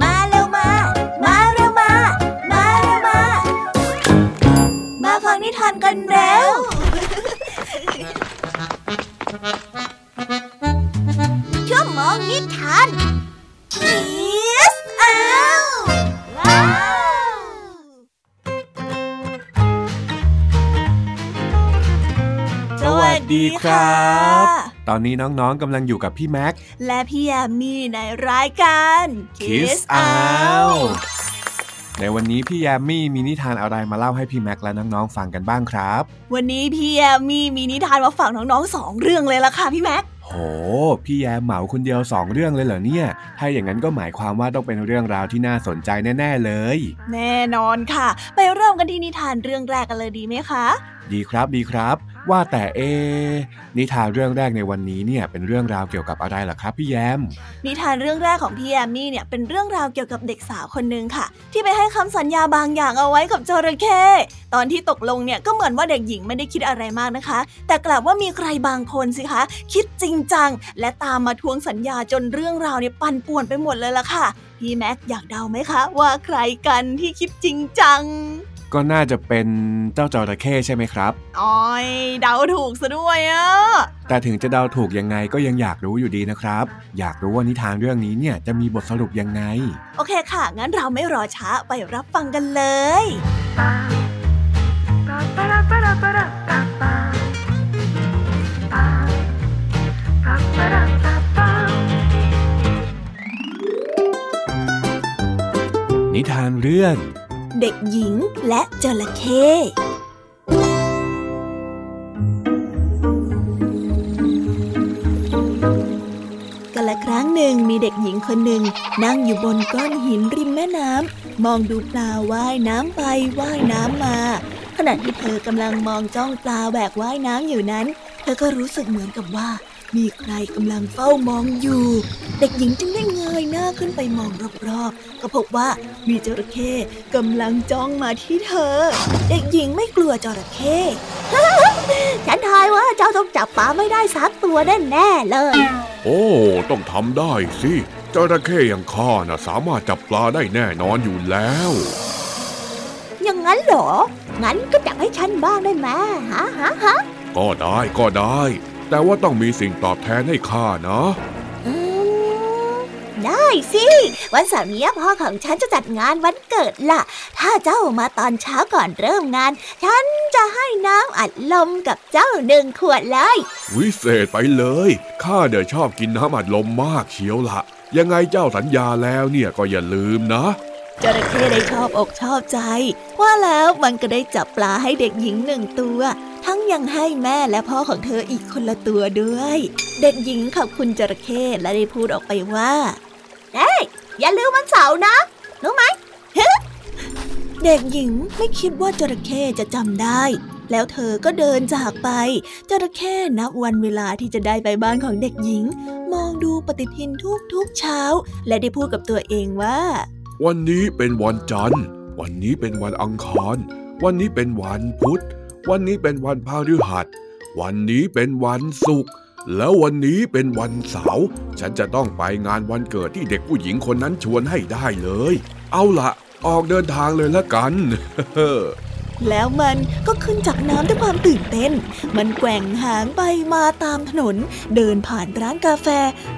มาเร็วมา มาเร็วมา มาเร็วมา มาฟังนิทานกันเร็วชั่วโมงนิทานคิสเอาว้าวสวัสดีครับ ตอนนี้น้องๆกำลังอยู่กับพี่แม็ก และพี่แอมมี่ในรายการ Kiss Out ในวันนี้พี่แยมมี่มีนิทานอะไรมาเล่าให้พี่แม็กและน้องๆฟังกันบ้างครับ วันนี้พี่แอมมี่มีนิทานมาฝากน้องๆสองเรื่องเลยล่ะค่ะพี่แม็กโห พี่แยมเหมาคนเดียวสองเรื่องเลยเหรอเนี่ย ถ้าอย่างนั้นก็หมายความว่าต้องเป็นเรื่องราวที่น่าสนใจแน่ๆเลย แน่นอนค่ะ ไปเริ่มกันที่นิทานเรื่องแรกกันเลยดีไหมคะ ดีครับดีครับ ว่าแต่เอ นิทานเรื่องแรกในวันนี้เนี่ยเป็นเรื่องราวเกี่ยวกับอะไรล่ะครับพี่แยม นิทานเรื่องแรกของพี่แอมมี่เนี่ยเป็นเรื่องราวเกี่ยวกับเด็กสาวคนหนึ่งค่ะ ที่ไปให้คำสัญญาบางอย่างเอาไว้กับจระเข้ตอนที่ตกลงเนี่ยก็เหมือนว่าเด็กหญิงไม่ได้คิดอะไรมากนะคะ แต่กลับว่ามีใครบางคนสิคะ คิดจริงจัง และตามมาทวงสัญญาจนเรื่องราวเนี่ยปั่นป่วนไปหมดเลยล่ะค่ะพี่แม็กอยากเดาไหมคะ ว่าใครกันที่คิดจริงจัง ก็น่าจะเป็นเจ้าจระเข้ใช่ไหมครับอ้อยเดาถูกซะด้วยอะแต่ถึงจะเดาถูกยังไงก็ยังอยากรู้อยู่ดีนะครับ อยากรู้ว่านิทานเรื่องนี้เนี่ยจะมีบทสรุปยังไง โอเคค่ะ งั้นเราไม่รอช้าไปรับฟังกันเลยนิทานเรื่อง เด็กหญิงและจระเข้กันละครั้งหนึ่งมีเด็กหญิงคนหนึ่งนั่งอยู่บนก้อนหินริมแม่น้ำมองดูปลาว่ายน้ำไปว่ายน้ำมา ขณะที่เธอกำลังมองจ้องปลาแหวกว่ายน้ำอยู่นั้น เธอก็รู้สึกเหมือนกับว่า มีใครกำลังเฝ้ามองอยู่ เด็กหญิงจึงได้เงยหน้าขึ้นไปมองรอบๆ ก็พบว่ามีจระเข้กำลังจ้องมาที่เธอ เด็กหญิงไม่กลัวจระเข้ฉันทายว่าเจ้าต้องจับปลาไม่ได้สักตัวแน่ๆเลย โอ้ ต้องทำได้สิจระเข้อย่างข้าน่ะสามารถจับปลาได้แน่นอนอยู่แล้ว อย่างนั้นเหรอ งั้นก็จับให้ฉันบ้างได้ไหมฮะฮะฮะก็ได้ก็ได้ แต่ว่าต้องมีสิ่งตอบแทนให้ข้านะอืม ได้สิ วันเสาร์นี้พ่อของฉันจะจัดงานวันเกิดล่ะ ถ้าเจ้ามาตอนเช้าก่อนเริ่มงาน ฉันจะให้น้ำอัดลมกับเจ้าหนึ่งขวดเลย วิเศษไปเลย ข้าเดี๋ยวชอบกินน้ำอัดลมมากเชียวละ ยังไงเจ้าสัญญาแล้วเนี่ยก็อย่าลืมนะจระเข้ได้ชอบอกชอบใจ ว่าแล้วมันก็ได้จับปลาให้เด็กหญิงหนึ่งตัว ทั้งยังให้แม่และพ่อของเธออีกคนละตัวด้วย เด็กหญิงขอบคุณจระเข้และได้พูดออกไปว่า เอ้ยอย่าลืมวันเสาร์นะรู้ไหมเด็กหญิงไม่คิดว่าจระเข้จะจำได้ แล้วเธอก็เดินจากไป จระเข้นับวันเวลาที่จะได้ไปบ้านของเด็กหญิง มองดูปฏิทินทุกๆเช้า และได้พูดกับตัวเองว่า วันนี้เป็นวันจันทร์ วันนี้เป็นวันอังคาร วันนี้เป็นวันพุธ วันนี้เป็นวันพฤหัส วันนี้เป็นวันศุกร์ แล้ววันนี้เป็นวันเสาร์ฉันจะต้องไปงานวันเกิดที่เด็กผู้หญิงคนนั้นชวนให้ได้เลย เอาละออกเดินทางเลยละกัน แล้วมันก็ขึ้นจากน้ำด้วยความตื่นเต้น มันแกว่งหางไปมาตามถนน เดินผ่านร้านกาแฟ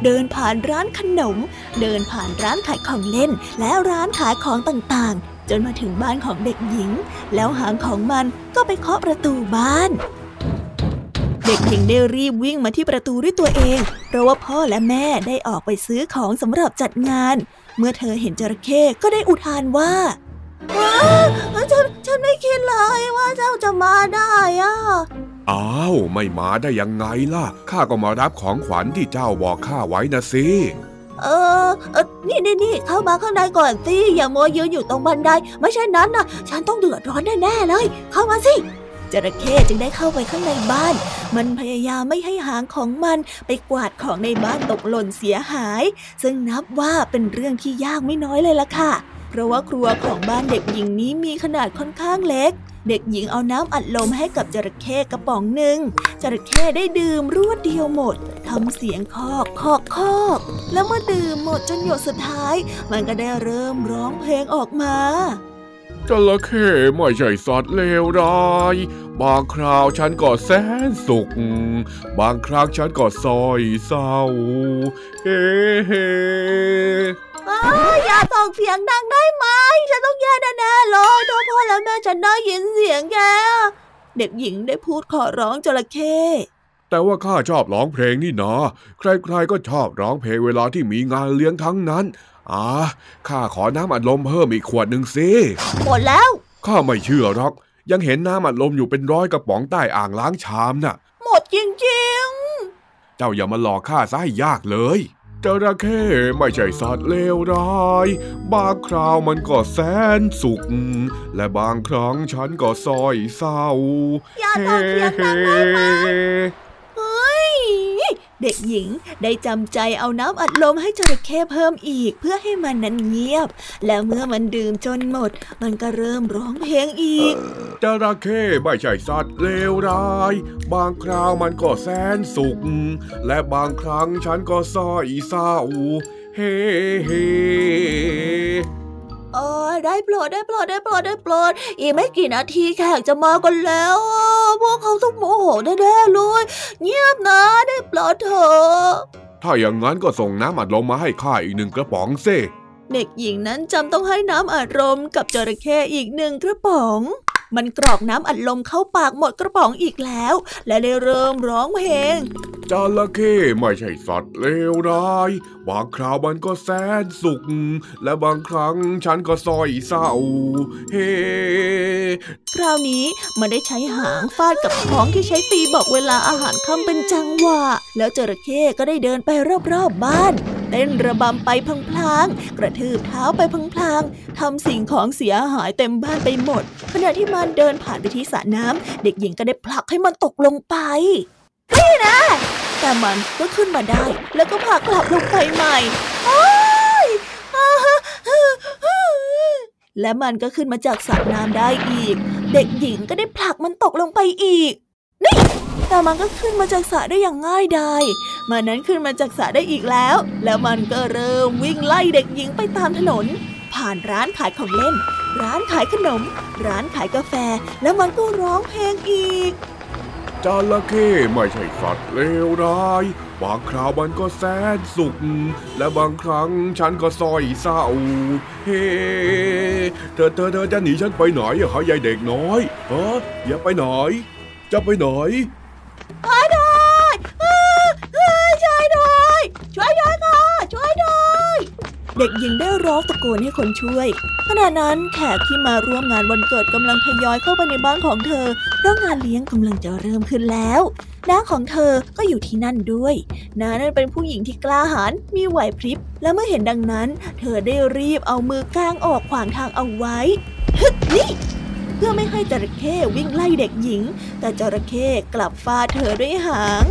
เดินผ่านร้านขนม เดินผ่านร้านขายของเล่น และร้านขายของต่างๆ จนมาถึงบ้านของเด็กหญิง แล้วหางของมันก็ไปเคาะประตูบ้าน เด็กหญิงได้รีบวิ่งมาที่ประตูด้วยตัวเอง เพราะว่าพ่อและแม่ได้ออกไปซื้อของสำหรับจัดงาน เมื่อเธอเห็นจระเข้ก็ได้อุทานว่าว้าวฉันฉันไม่คิดเลยว่าเจ้าจะมาได้อะอ้าวไม่มาได้ยังไงล่ะข้าก็มารับของขวัญที่เจ้าบอกข้าไว้นะสิเออเออนี่นี่นี่เข้ามาข้างในก่อนสิอย่ามัวยืนอยู่ตรงบันได ไม่ใช่นั้นนะฉันต้องเดือดร้อนแน่ๆเลย เข้ามาสิ จระเข้จึงได้เข้าไปข้างในบ้าน มันพยายามไม่ให้หางของมันไปกวาดของในบ้านตกหล่นเสียหาย ซึ่งนับว่าเป็นเรื่องที่ยากไม่น้อยเลยล่ะค่ะ เพราะว่าครัวของบ้านเด็กหญิงนี้มีขนาดค่อนข้างเล็กเด็กหญิงเอาน้ำอัดลมให้กับจระเข้กระป๋องหนึ่ง จระเข้ได้ดื่มรวดเดียวหมด ทำเสียงคอกคอกคอก แล้วเมื่อดื่มหมดจนหยดสุดท้าย มันก็ได้เริ่มร้องเพลงออกมา จระเข้ไม่ใช่สัตว์เลวร้าย บางคราวฉันก็แสนสุข บางครั้งฉันก็ซอยเศร้า เฮ้เฮ้อย่าส่งเสียงดังได้ไหม ฉันต้องแย่แน่ๆเลยถ้าพ่อแล้วแม่ฉันได้ยินเสียงแกเด็กหญิงได้พูดขอร้องจระเข้แต่ว่าข้าชอบร้องเพลงนี่นะ ใครๆก็ชอบร้องเพลงเวลาที่มีงานเลี้ยงทั้งนั้น อ่าข้าขอน้ำอัดลมเพิ่มอีกขวดหนึ่งสิหมดแล้ว ข้าไม่เชื่อหรอก ยังเห็นน้ำอัดลมอยู่เป็นร้อยกระป๋องใต้อ่างล้างชามน่ะ หมดจริงๆ เจ้าอย่ามาหลอกข้าซะให้ยากเลยจระเข้ไม่ใช่สัตว์เลวร้าย บางคราวมันก็แสนสุข และบางครั้งฉันก็ซอยเศร้าอย่าต้องเสียงดังได้ไหมเฮ้ย เด็กหญิงได้จำใจเอาน้ำอัดลมให้จระเข้เพิ่มอีก เพื่อให้มันนั้นเงียบ แล้วเมื่อมันดื่มจนหมด มันก็เริ่มร้องเพลงอีก จระเข้ไม่ใช่สัตว์เลวร้าย บางคราวมันก็แสนสุข และบางครั้งฉันก็ซ้อยเศร้าเฮ้เฮ้เออได้โปรดได้โปรดได้โปรดได้โปรดอีกไม่กี่นาทีแขกจะมากันแล้วพ วกเขาต้องโมโหแน่ๆเลย เงียบนะได้โปรดเถอะถ้าอย่างนั้นก็ส่งน้ำอัดลมมาให้ข้าอีกหนึ่งกระป๋องซิเด็กหญิงนั้นจำต้องให้น้ำอัดลมกับจระเข้อีกหนึ่งกระป๋อง มันกรอกน้ำอัดลมเข้าปากหมดกระป๋องอีกแล้ว และได้เริ่มร้องเพลงจระเข้ไม่ใช่สัตว์เลวร้าย บางคราวมันก็แสนสุข และบางครั้งฉันก็ซอยเศร้า เฮ้คราวนี้มันได้ใช้หางฟาดกับของที่ใช้ตีบอกเวลาอาหารค่ำเป็นจังหวะ แล้วจระเข้ก็ได้เดินไปรอบๆบ้าน เต้นระบำไปพลางๆ กระทืบเท้าไปพลางๆทำสิ่งของเสียหายเต็มบ้านไปหมด ขณะที่มันเดินผ่านไปที่สระน้ำเด็กหญิงก็ได้ผลักให้มันตกลงไปนี่นะแต่มันก็ขึ้นมาได้ แล้วก็ผลักกลับลงไปใหม่และมันก็ขึ้นมาจากสระน้ำได้อีก เด็กหญิงก็ได้ผลักมันตกลงไปอีก นี่ แต่มันก็ขึ้นมาจากสระได้อย่างง่ายดายมันนั้นขึ้นมาจากสระได้อีกแล้ว แล้วมันก็เริ่มวิ่งไล่เด็กหญิงไปตามถนน ผ่านร้านขายของเล่น ร้านขายขนม ร้านขายกาแฟ แล้วมันก็ร้องเพลงอีกจระเข้ไม่ใช่สัตว์เลวร้าย บางคราวมันก็แสนสุข และบางครั้งฉันก็ซอยเศร้า เฮ้ เธอเธอเธอจะหนีฉันไปไหนอะคะยายเด็กน้อยฮะอย่าไปไหน จะไปไหน ช่วยด้วยช่วยด้วยช่วยด้วยค่ะช่วยด้วยเด็กหญิงได้ร้องตะโกนให้คนช่วย ขณะนั้นแขกที่มาร่วมงานวันเกิดกำลังทยอยเข้าไปในบ้านของเธอ เพราะงานเลี้ยงกำลังจะเริ่มขึ้นแล้วน้าของเธอก็อยู่ที่นั่นด้วยน้านั้นเป็นผู้หญิงที่กล้าหาญมีไหวพริบ และเมื่อเห็นดังนั้น เธอได้รีบเอามือกางออกขวางทางเอาไว้ฮึนี่ พื่อไม่ให้จระเข้วิ่งไล่เด็กหญิง แต่จระเข้กลับฟาดเธอด้วยหาง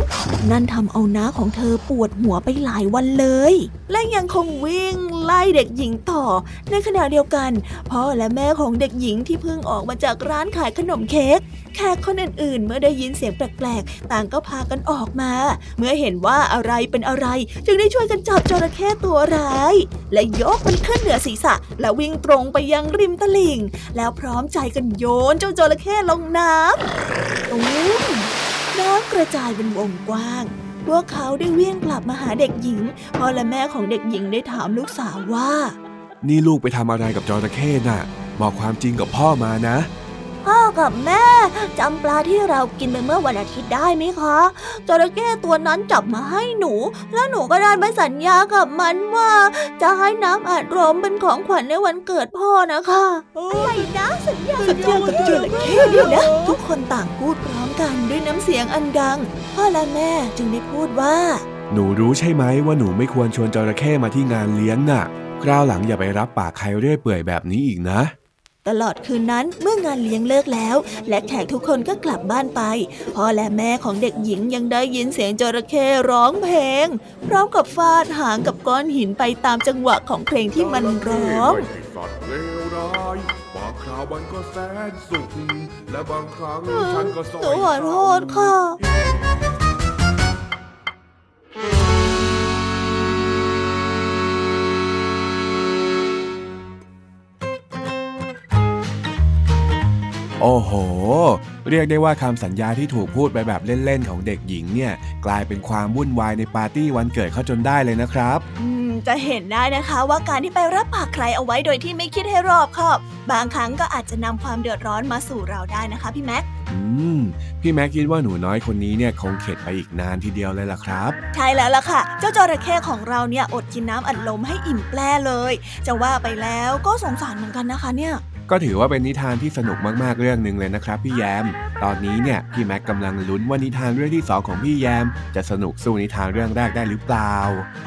นั่นทำเอาน้าของเธอปวดหัวไปหลายวันเลย และยังคงวิ่งไล่เด็กหญิงต่อ ในขณะเดียวกัน พ่อและแม่ของเด็กหญิงที่เพิ่งออกมาจากร้านขายขนมเค้กแขกคนอื่นๆ เมื่อได้ยินเสียงแปลกๆ ต่างก็พากันออกมา เมื่อเห็นว่าอะไรเป็นอะไร จึงได้ช่วยกันจับจระเข้ตัวร้าย และยกมันขึ้นเหนือศีรษะ แล้ววิ่งตรงไปยังริมตลิ่ง แล้วพร้อมใจกันโยนเจ้าจระเข้ลงน้ำตุ้มน้ำกระจายเป็นวงกว้าง พวกเขาได้วิ่งกลับมาหาเด็กหญิง พ่อและแม่ของเด็กหญิงได้ถามลูกสาวว่า นี่ลูกไปทำอะไรกับจระเข้น่ะ บอกความจริงกับพ่อมานะ พ่อกับแม่จำปลาที่เรากินไปเมื่อวันอาทิตย์ได้ไหมคะจระเข้ตัวนั้นจับมาให้หนู แล้วหนูก็ได้ไปสัญญากับมันว่า จะให้น้ำอัดลมเป็นของขวัญในวันเกิดพ่อนะคะอะไรนะสัญญาสัญญากับจระเข้เดียวนะ ทุกคนต่างพูดพร้อมกันด้วยน้ำเสียงอันดัง พ่อและแม่จึงได้พูดว่า หนูรู้ใช่ไหมว่าหนูไม่ควรชวนจระเข้มาที่งานเลี้ยงน่ะคราวหลังอย่าไปรับปากใครเรื่อยเปื่อยแบบนี้อีกนะ ตลอดคืนนั้นเมื่องานเลี้ยงเลิกแล้ว และแขกทุกคนก็กลับบ้านไปพ่อและแม่ของเด็กหญิงยังได้ยินเสียงจระเข้ร้องเพลง พร้อมกับฟาดหางกับก้อนหินไปตามจังหวะของเพลงที่มันร้องสัตว์เลวร้ายบางคราวมันก็แสนสุขและบางครั้งฉันก็สอยหนูขอโทษค่ะ โอ้โห เรียกได้ว่าคำสัญญาที่ถูกพูดไปแบบเล่น ๆ ของเด็กหญิงเนี่ย กลายเป็นความวุ่นวายในปาร์ตี้วันเกิดเขาจนได้เลยนะครับ อืม จะเห็นได้นะคะว่าการที่ไปรับปากใครเอาไว้โดยที่ไม่คิดให้รอบคอบบางครั้งก็อาจจะนำความเดือดร้อนมาสู่เราได้นะคะพี่แม็กอืม พี่แม็กคิดว่าหนูน้อยคนนี้เนี่ยคงเข็ดไปอีกนานทีเดียวเลยล่ะครับ ใช่แล้วล่ะค่ะ เจ้าจระเข้ของเราเนี่ยอดกินน้ำอัดลมให้อิ่มแปร่เลย จะว่าไปแล้วก็สงสารเหมือนกันนะคะเนี่ย ก็ถือว่าเป็นนิทานที่สนุกมากๆเรื่องหนึ่งเลยนะครับพี่แยม ตอนนี้เนี่ยพี่แม็กกำลังลุ้นว่านิทานเรื่องที่สองของพี่แยม จะสนุกสู้นิทานเรื่องแรกได้หรือเปล่า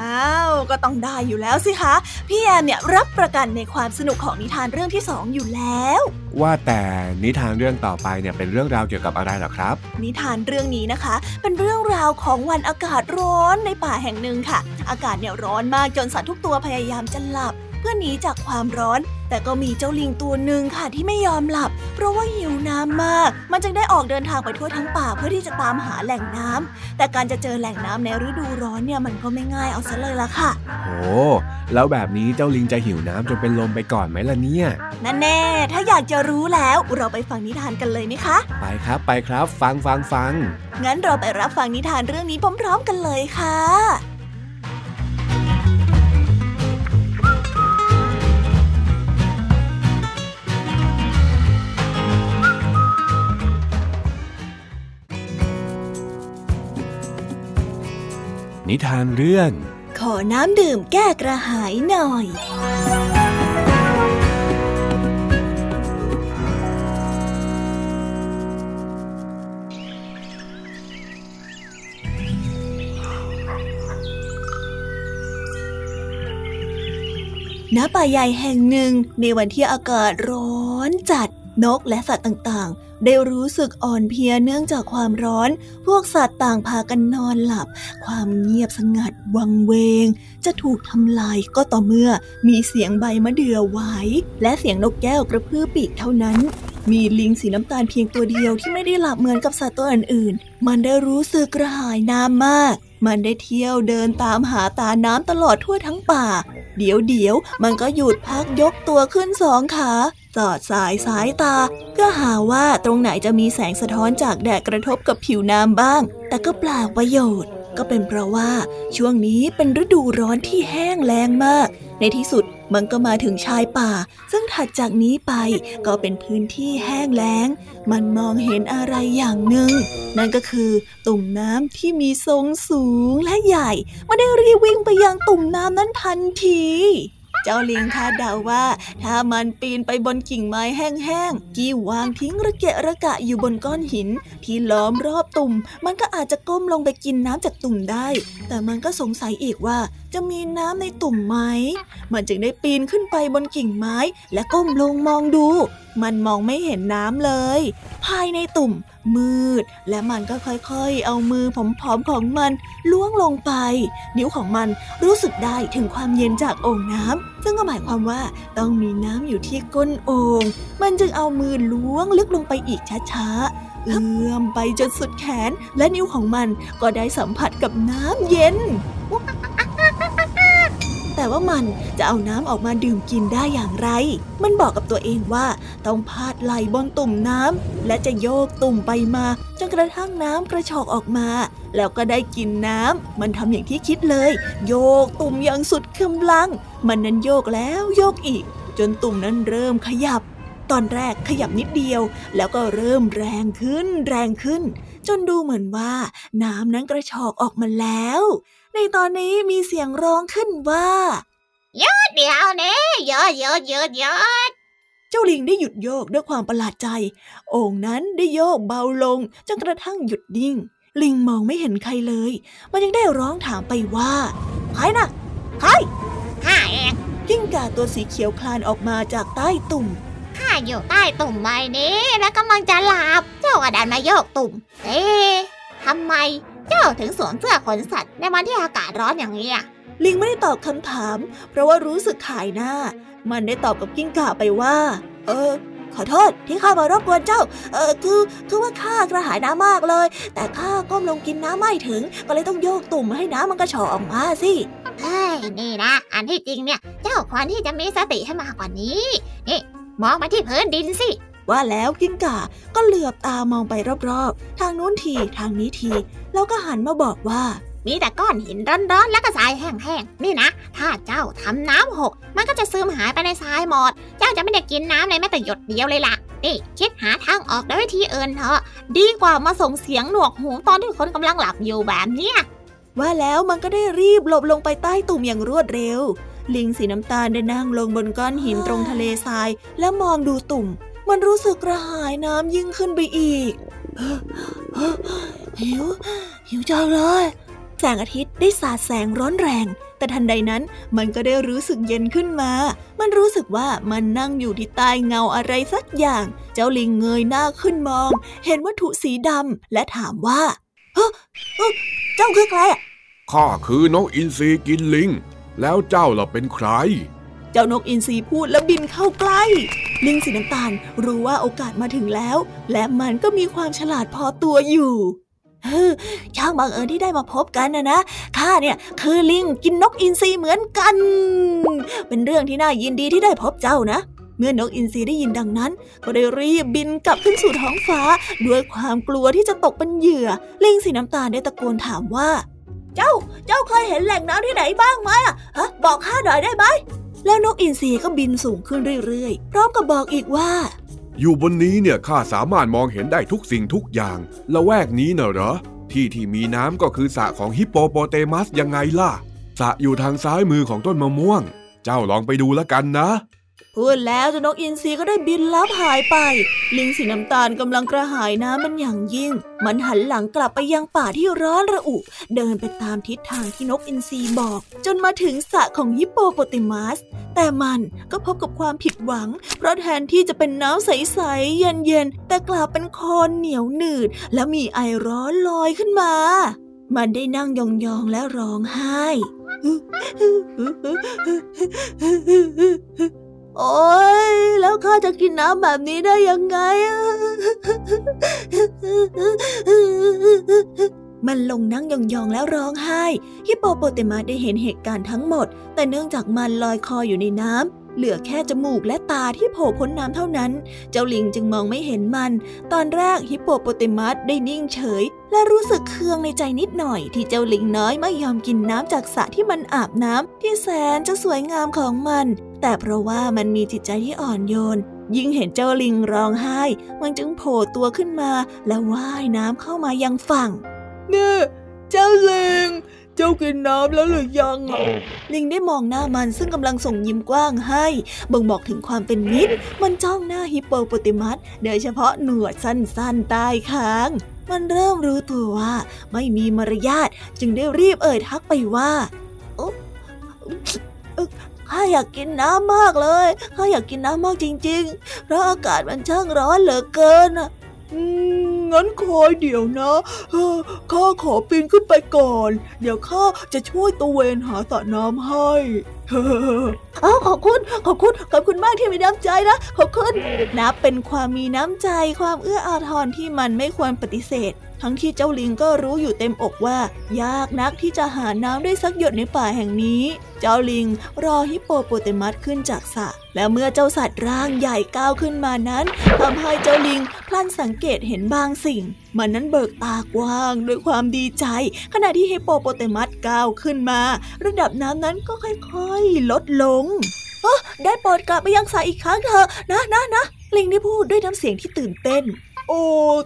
อ้าวก็ต้องได้อยู่แล้วสิคะ พี่แอมเนี่ยรับประกันในความสนุกของนิทานเรื่องที่สองอยู่แล้ว ว่าแต่นิทานเรื่องต่อไปเนี่ยเป็นเรื่องราวเกี่ยวกับอะไรเหรอครับ นิทานเรื่องนี้นะคะ เป็นเรื่องราวของวันอากาศร้อนในป่าแห่งหนึ่งค่ะ อากาศเนี่ยร้อนมากจนสัตว์ทุกตัวพยายามจะหลับเพื่อหนีจากความร้อน แต่ก็มีเจ้าลิงตัวหนึ่งค่ะที่ไม่ยอมหลับ เพราะว่าหิวน้ำมาก มันจึงได้ออกเดินทางไปทั่วทั้งป่าเพื่อที่จะตามหาแหล่งน้ำแต่การจะเจอแหล่งน้ำในฤดูร้อนเนี่ยมันก็ไม่ง่ายเอาซะเลยละค่ะโอ้แล้วแบบนี้เจ้าลิงจะหิวน้ำจนเป็นลมไปก่อนไหมล่ะเนี่ยนั่นแน่ ถ้าอยากจะรู้แล้วเราไปฟังนิทานกันเลยไหมคะ ไปครับไปครับ ฟังฟังฟังงั้นเราไปรับฟังนิทานเรื่องนี้พร้อมๆกันเลยค่ะ นิทานเรื่อง ขอน้ำดื่มแก้กระหายหน่อย ณ ป่าใหญ่แห่งหนึ่งในวันที่อากาศร้อนจัดนกและสัตว์ต่างๆ ได้รู้สึกอ่อนเพลียเนื่องจากความร้อน พวกสัตว์ต่างพากันนอนหลับ ความเงียบสงัดวังเวง จะถูกทำลายก็ต่อเมื่อมีเสียงใบมะเดื่อไหวและเสียงนกแก้วกระพือปีกเท่านั้น มีลิงสีน้ำตาลเพียงตัวเดียวที่ไม่ได้หลับเหมือนกับสัตว์ตัวอื่นๆ มันได้รู้สึกกระหายน้ำมากมันได้เที่ยวเดินตามหาตาน้ำตลอดทั่วทั้งป่า เดี๋ยวเดี๋ยวมันก็หยุดพักยกตัวขึ้นสองขา สอดสายสายตา เพื่อหาว่าตรงไหนจะมีแสงสะท้อนจากแดดกระทบกับผิวน้ำบ้าง แต่ก็เปล่าประโยชน์ ก็เป็นเพราะว่าช่วงนี้เป็นฤดูร้อนที่แห้งแล้งมาก ในที่สุดมันก็มาถึงชายป่า ซึ่งถัดจากนี้ไปก็เป็นพื้นที่แห้งแล้ง มันมองเห็นอะไรอย่างหนึ่ง นั่นก็คือ ตุ่มน้ำที่มีทรงสูงและใหญ่ มันได้รีบวิ่งไปยังตุ่มน้ำนั้นทันที เจ้าลิงคาดเดาว่า ถ้ามันปีนไปบนกิ่งไม้แห้งๆที่วางทิ้งระเกะระกะอยู่บนก้อนหิน ที่ล้อมรอบตุ่ม มันก็อาจจะก้มลงไปกินน้ำจากตุ่มได้ แต่มันก็สงสัยอีกว่าจะมีน้ำในตุ่มไหม มันจึงได้ปีนขึ้นไปบนกิ่งไม้ และก้มลงมองดู มันมองไม่เห็นน้ำเลย ภายในตุ่ม มืด และมันก็ค่อยๆ เอามือผอมๆของมันล้วงลงไป นิ้วของมันรู้สึกได้ถึงความเย็นจากโอ่งน้ำซึ่งก็หมายความว่าต้องมีน้ำอยู่ที่ก้นโอ่งมันจึงเอามือล้วงลึกลงไปอีกช้าๆเอื้อมไปจนสุดแขน และนิ้วของมันก็ได้สัมผัสกับน้ำเย็น แต่ว่ามันจะเอาน้ำออกมาดื่มกินได้อย่างไร มันบอกกับตัวเองว่าต้องพาดไหลบนตุ่มน้ำและจะโยกตุ่มไปมาจนกระทั่งน้ำกระชอกออกมา แล้วก็ได้กินน้ำมันทำอย่างที่คิดเลย โยกตุ่มอย่างสุดกำลัง มันนั้นโยกแล้วโยกอีก จนตุ่มนั้นเริ่มขยับ ตอนแรกขยับนิดเดียว แล้วก็เริ่มแรงขึ้น แรงขึ้น จนดูเหมือนว่า น้ำนั้นกระชอกออกมาแล้ว ในตอนนี้มีเสียงร้องขึ้นว่าเดี๋ยวนี้เยอะเยอะเยอะเยอะเจ้าลิงได้หยุดโยกด้วยความประหลาดใจ โอ่งนั้นได้โยกเบาลงจนกระทั่งหยุดนิ่ง ลิงมองไม่เห็นใครเลย มันยังได้ร้องถามไปว่าใครนะใครข้าเองกิ้งก่าตัวสีเขียวคลานออกมาจากใต้ตุ่มข้าอยู่ใต้ตุ่มใบนี้และกำลังจะหลับ เจ้ากระดานมาโยกตุ่ม เอ๊ะทำไม เจ้าถึงสวมเสื้อขนสัตว์ในวันที่อากาศร้อนอย่างนี้อะลิงไม่ได้ตอบคำถาม เพราะว่ารู้สึกขายหน้า มันได้ตอบกับกิ้งก่าไปว่า เออ ขอโทษที่ข้ามารบกวนเจ้า เออคือคือว่าข้ากระหายน้ำมากเลย แต่ข้าก้มลงกินน้ำไม่ถึง ก็เลยต้องโยกตุ่มให้น้ำมันกระฉอออกมาสิเฮ้ยนี่นะ อันที่จริงเนี่ย เจ้าควรที่จะมีสติให้มากกว่านี้นี่มองมาที่พื้นดินสิ ว่าแล้วกิ้งก่าก็เหลือบตามองไปรอบๆ ทางนู้นทีทางนี้ที แล้วก็หันมาบอกว่า มีแต่ก้อนหินร้อนๆ แล้วก็ทรายแห้งๆ นี่นะ ถ้าเจ้าทำน้ำหก มันก็จะซึมหายไปในทรายหมด เจ้าจะไม่ได้กินน้ำเลยแม้แต่หยดเดียวเลยล่ะ นี่คิดหาทางออกด้วยวิธีอื่นเถอะ ดีกว่ามาส่งเสียงหนวกหูตอนที่คนกำลังหลับอยู่แบบเนี้ยว่าแล้วมันก็ได้รีบหลบลงไปใต้ตุ่มอย่างรวดเร็วลิงสีน้ำตาลได้นั่งลงบนก้อนหินตรงทะเลทราย แล้วมองดูตุ่ม มันรู้สึกกระหายน้ำยิ่งขึ้นไปอีก หิว หิวจังเลยแสงอาทิตย์ได้สาดแสงร้อนแรง แต่ทันใดนั้นมันก็ได้รู้สึกเย็นขึ้นมา มันรู้สึกว่ามันนั่งอยู่ที่ใต้เงาอะไรสักอย่าง เจ้าลิงเงยหน้าขึ้นมอง เห็นวัตถุสีดำและถามว่าเเฮ้เจ้าคือใครข้าคือนกอินทรีกินลิง แล้วเจ้าล่ะเป็นใคร เจ้านกอินทรีพูดแล้วบินเข้าใกล้ ลิงสีน้ำตาลรู้ว่าโอกาสมาถึงแล้ว และมันก็มีความฉลาดพอตัวอยู่เฮ้อช่างบังเอิญที่ได้มาพบกันนะนะข้าเนี่ยคือลิงกินนกอินทรีเหมือนกัน เป็นเรื่องที่น่ายินดีที่ได้พบเจ้านะ เมื่อนกอินทรีได้ยินดังนั้น ก็ได้รีบบินกลับขึ้นสู่ท้องฟ้า ด้วยความกลัวที่จะตกเป็นเหยื่อ ลิงสีน้ำตาลได้ตะโกนถามว่า เจ้า เจ้าเคยเห็นแหล่งน้ำที่ไหนบ้างไหมอะฮะบอกข้าหน่อยได้ไหม แล้วนกอินทรีก็บินสูงขึ้นเรื่อยๆ พร้อมกับบอกอีกว่า อยู่บนนี้เนี่ยข้าสามารถมองเห็นได้ทุกสิ่งทุกอย่างละแวกนี้เนอะเหรอ ที่ที่มีน้ำก็คือสระของฮิปโปโปเตมัสยังไงล่ะสระอยู่ทางซ้ายมือของต้นมะม่วง เจ้าลองไปดูแล้วกันนะ พูดแล้วจนกอินทรีก็ได้บินลับหายไป ลิงสีน้ำตาลกำลังกระหายน้ำมันอย่างยิ่ง มันหันหลังกลับไปยังป่าที่ร้อนระอุ เดินไปตามทิศทางที่นกอินทรีบอก จนมาถึงสระของฮิปโปโปเตมัส แต่มันก็พบกับความผิดหวัง เพราะแทนที่จะเป็นน้ำใส ๆ เย็น ๆ แต่กลับเป็นคลนเหนียวหนืด และมีไอร้อนลอยขึ้นมา มันได้นั่งยอง ๆ และร้องไห้ โอ๊ยแล้วข้าจะกินน้ำแบบนี้ได้ยังไง มันลงนั่งยองๆแล้วร้องไห้ฮิปโปโปเตมัสได้เห็นเหตุการณ์ทั้งหมด แต่เนื่องจากมันลอยคออยู่ในน้ำ เหลือแค่จมูกและตาที่โผล่พ้นน้ำเท่านั้น เจ้าลิงจึงมองไม่เห็นมัน ตอนแรกฮิปโปโปเตมัสได้นิ่งเฉย และรู้สึกเคืองในใจนิดหน่อย ที่เจ้าลิงน้อยไม่ยอมกินน้ำจากสระที่มันอาบน้ำที่แสนจะสวยงามของมัน แต่เพราะว่ามันมีจิตใจที่อ่อนโยนยิ่งเห็นเจ้าลิงร้องไห้ มันจึงโผล่ตัวขึ้นมา และว่ายน้ำเข้ามายังฝั่งเนี่ยเจ้าลิง เจ้ากินน้ำแล้วหรือยังอะลิงได้มองหน้ามันซึ่งกำลังส่งยิ้มกว้างให้ บ่งบอกถึงความเป็นมิตร มันจ้องหน้าฮิปโปโปเตมัสโดยเฉพาะหนวดสั้นๆใต้คาง มันเริ่มรู้ตัวว่า ไม่มีมารยาทจึงได้รีบเอ่ยทักไปว่าโอ๊ะเอ่อข้าอยากกินน้ำมากเลย ข้าอยากกินน้ำมากจริง ๆ เพราะอากาศมันช่างร้อนเหลือเกินอะอืม งั้นคอยเดี๋ยวนะเออข้าขอปีนขึ้นไปก่อน เดี๋ยวข้าจะช่วยตะเวนหาสระน้ำให้อ้าวขอบคุณ ขอบคุณ ขอบคุณมากที่มีน้ำใจนะ ขอบคุณ นับเป็นความมีน้ำใจ ความเอื้ออาทรที่มันไม่ควรปฏิเสธ ทั้งที่เจ้าลิงก็รู้อยู่เต็มอกว่า ยากนักที่จะหาน้ำได้สักหยดในป่าแห่งนี้ เจ้าลิงรอฮิปโปโปเตมัสขึ้นจากสระ และเมื่อเจ้าสัตว์ร่างใหญ่ก้าวขึ้นมานั้นทำให้เจ้าลิงพลันสังเกตเห็นบางสิ่ง มันนั้นเบิกตากว้างด้วยความดีใจ ขณะที่ฮิปโปโปเตมัสก้าวขึ้นมา ระดับน้ำนั้นก็ค่อยๆ ลดลงเออได้โปรดกลับไปยังสระอีกครั้งเถอะนะนะนะลิงได้พูดด้วยน้ำเสียงที่ตื่นเต้น โอ้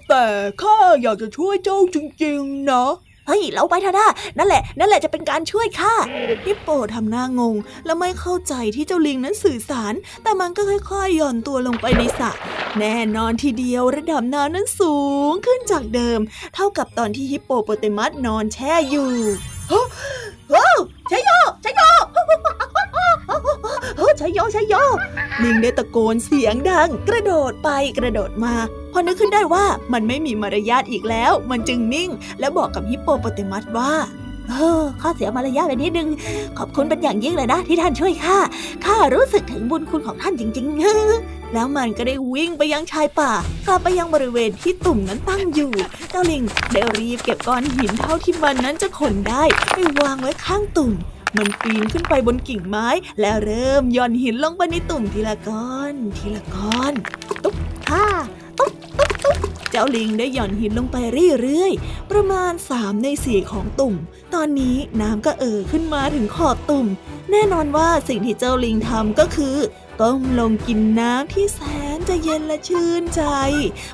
แต่ข้าอยากจะช่วยเจ้าจริงๆ นะเฮ้ยเราไปเถอะนะนั่นแหละ นั่นแหละจะเป็นการช่วยข้าฮิปโปทำหน้างง และไม่เข้าใจที่เจ้าลิงนั้นสื่อสาร แต่มันก็ค่อยๆหย่อนตัวลงไปในสระแน่นอนทีเดียวระดับน้ำนั้นสูงขึ้นจากเดิม เท่ากับตอนที่ฮิปโปโปเตมัสนอนแช่อยู่ ฮ้ชัยโยชัยโยเฮ้ยชัยโยชัยโยลิงได้ตะโกนเสียงดัง กระโดดไปกระโดดมาพอนึกขึ้นได้ว่ามันไม่มีมารยาทอีกแล้ว มันจึงนิ่ง และบอกกับฮิปโปโปเตมัสว่า เออข้าเสียมารยาทไปนิดนึง ขอบคุณเป็นอย่างยิ่งเลยนะ ที่ท่านช่วยข้า ข้ารู้สึกถึงบุญคุณของท่านจริงๆ แล้วมันก็ได้วิ่งไปยังชายป่ากลับไปยังบริเวณที่ตุ่มนั้นตั้งอยู่ เจ้าลิงได้รีบเก็บก้อนหินเท่าที่มันนั้นจะขนได้ไปวางไว้ข้างตุ่ม มันปีนขึ้นไปบนกิ่งไม้ และเริ่มย่อนหินลงไปในตุ่มทีละก้อน ทีละก้อน ตุ๊บฮ่า จ้าลิงได้หย่อนหินลงไปเรื่อยๆ ประมาณสามในสี่ของตุ่ม ตอนนี้น้ำก็เอ่อขึ้นมาถึงขอบตุ่ม แน่นอนว่าสิ่งที่เจ้าลิงทำก็คือก้มลงกินน้ำที่แสนจะเย็นและชื่นใจ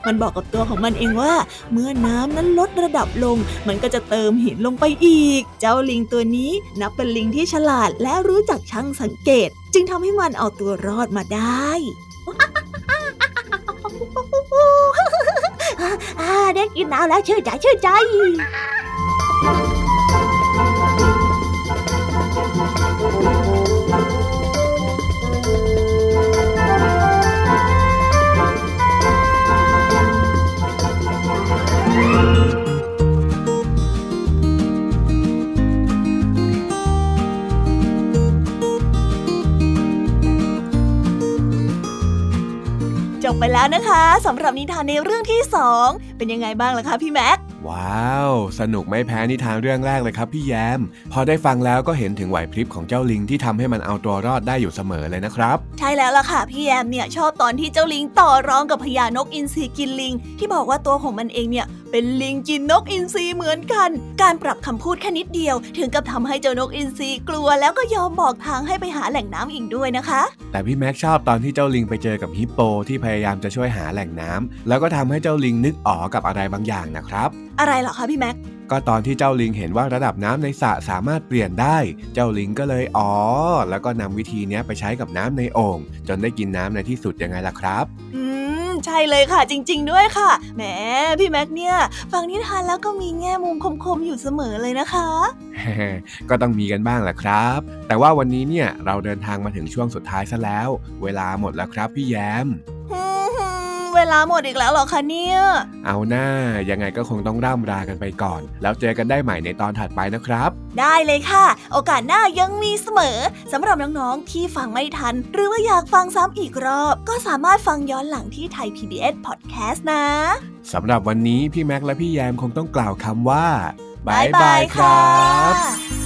มันบอกกับตัวของมันเองว่า เมื่อน้ำนั้นลดระดับลง มันก็จะเติมหินลงไปอีก เจ้าลิงตัวนี้นับเป็นลิงที่ฉลาดและรู้จักช่างสังเกต จึงทำให้มันเอาตัวรอดมาได้ ได้กินน้ำแล้วชื่นใจชื่นใจ บไปแล้วนะคะสำหรับนิทานในเรื่องที่สองเป็นยังไงบ้างล่ะคะพี่แม็กว้าว สนุกไม่แพ้นิทานเรื่องแรกเลยครับพี่แยม พอได้ฟังแล้วก็เห็นถึงไหวพริบของเจ้าลิงที่ทำให้มันเอาตัวรอดได้อยู่เสมอเลยนะครับ ใช่แล้วล่ะค่ะพี่แยมเนี่ยชอบตอนที่เจ้าลิงต่อร้องกับพญานกอินทรีกินลิง ที่บอกว่าตัวของมันเองเนี่ยเป็นลิงกินนกอินทรีเหมือนกัน การปรับคำพูดแค่นิดเดียว ถึงกับทำให้เจ้านกอินทรีกลัวแล้วก็ยอมบอกทางให้ไปหาแหล่งน้ำอีกด้วยนะคะ แต่พี่แม็กชอบตอนที่เจ้าลิงไปเจอกับฮิปโปที่พยายามจะช่วยหาแหล่งน้ำแล้วก็ทำให้เจ้าลิงนึกอ๋อกับอะไรบางอย่างนะครับอะไรเหรอคะพี่แม็กก็ตอนที่เจ้าลิงเห็นว่าระดับน้ำในสระสามารถเปลี่ยนได้ เจ้าลิงก็เลยอ๋อ แล้วก็นำวิธีเนี้ยไปใช้กับน้ำในโอ่งจนได้กินน้ำในที่สุดยังไงล่ะครับ อืม ใช่เลยค่ะจริง ๆ ด้วยค่ะแหมพี่แม็กเนี่ย ฟังนิทานแล้วก็มีแง่มุมคมๆอยู่เสมอเลยนะคะก็ต้องมีกันบ้างแหละครับ แต่ว่าวันนี้เนี่ยเราเดินทางมาถึงช่วงสุดท้ายซะแล้ว เวลาหมดแล้วครับพี่แยมฮึ่ม เวลาหมดอีกแล้วเหรอคะเนี่ย เอาหน้ายังไงก็คงต้องร่ำรากันไปก่อน แล้วเจอกันได้ใหม่ในตอนถัดไปนะครับ ได้เลยค่ะ โอกาสหน้ายังมีเสมอสำหรับน้องๆที่ฟังไม่ทัน หรือว่าอยากฟังซ้ำอีกรอบ ก็สามารถฟังย้อนหลังที่ไทย PBS Podcast นะสำหรับวันนี้พี่แม็กและพี่แยมคงต้องกล่าวคำว่าบ๊ายบายค่ะฉั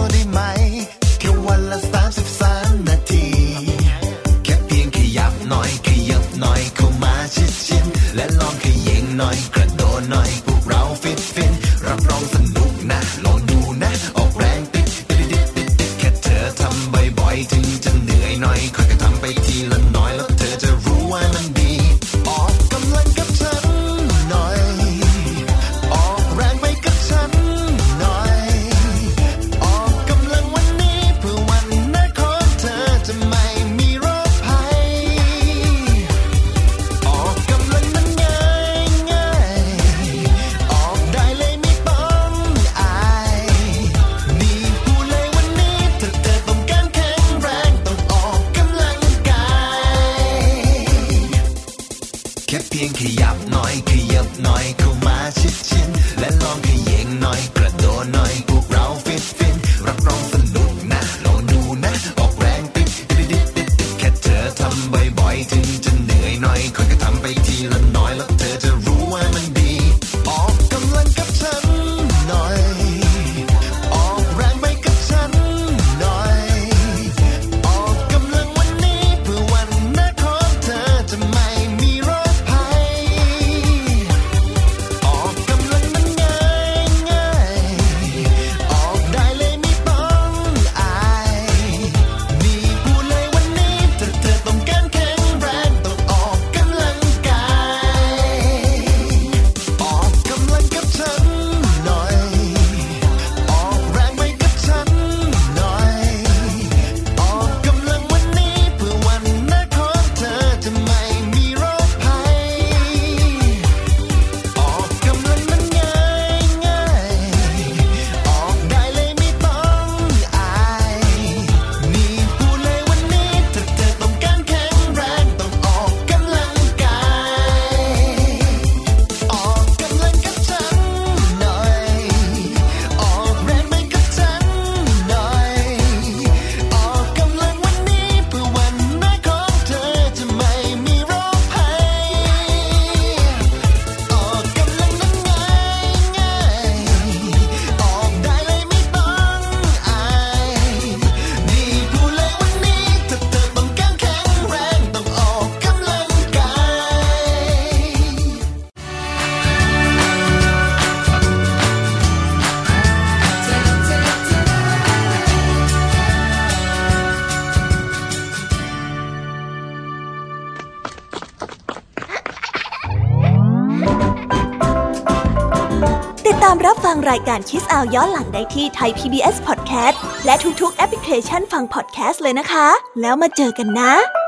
การคิสเอาย้อนหลังได้ที่ไทย PBS Podcast และทุกๆแอปพลิเคชันฟังพอดแคสต์เลยนะคะ แล้วมาเจอกันนะ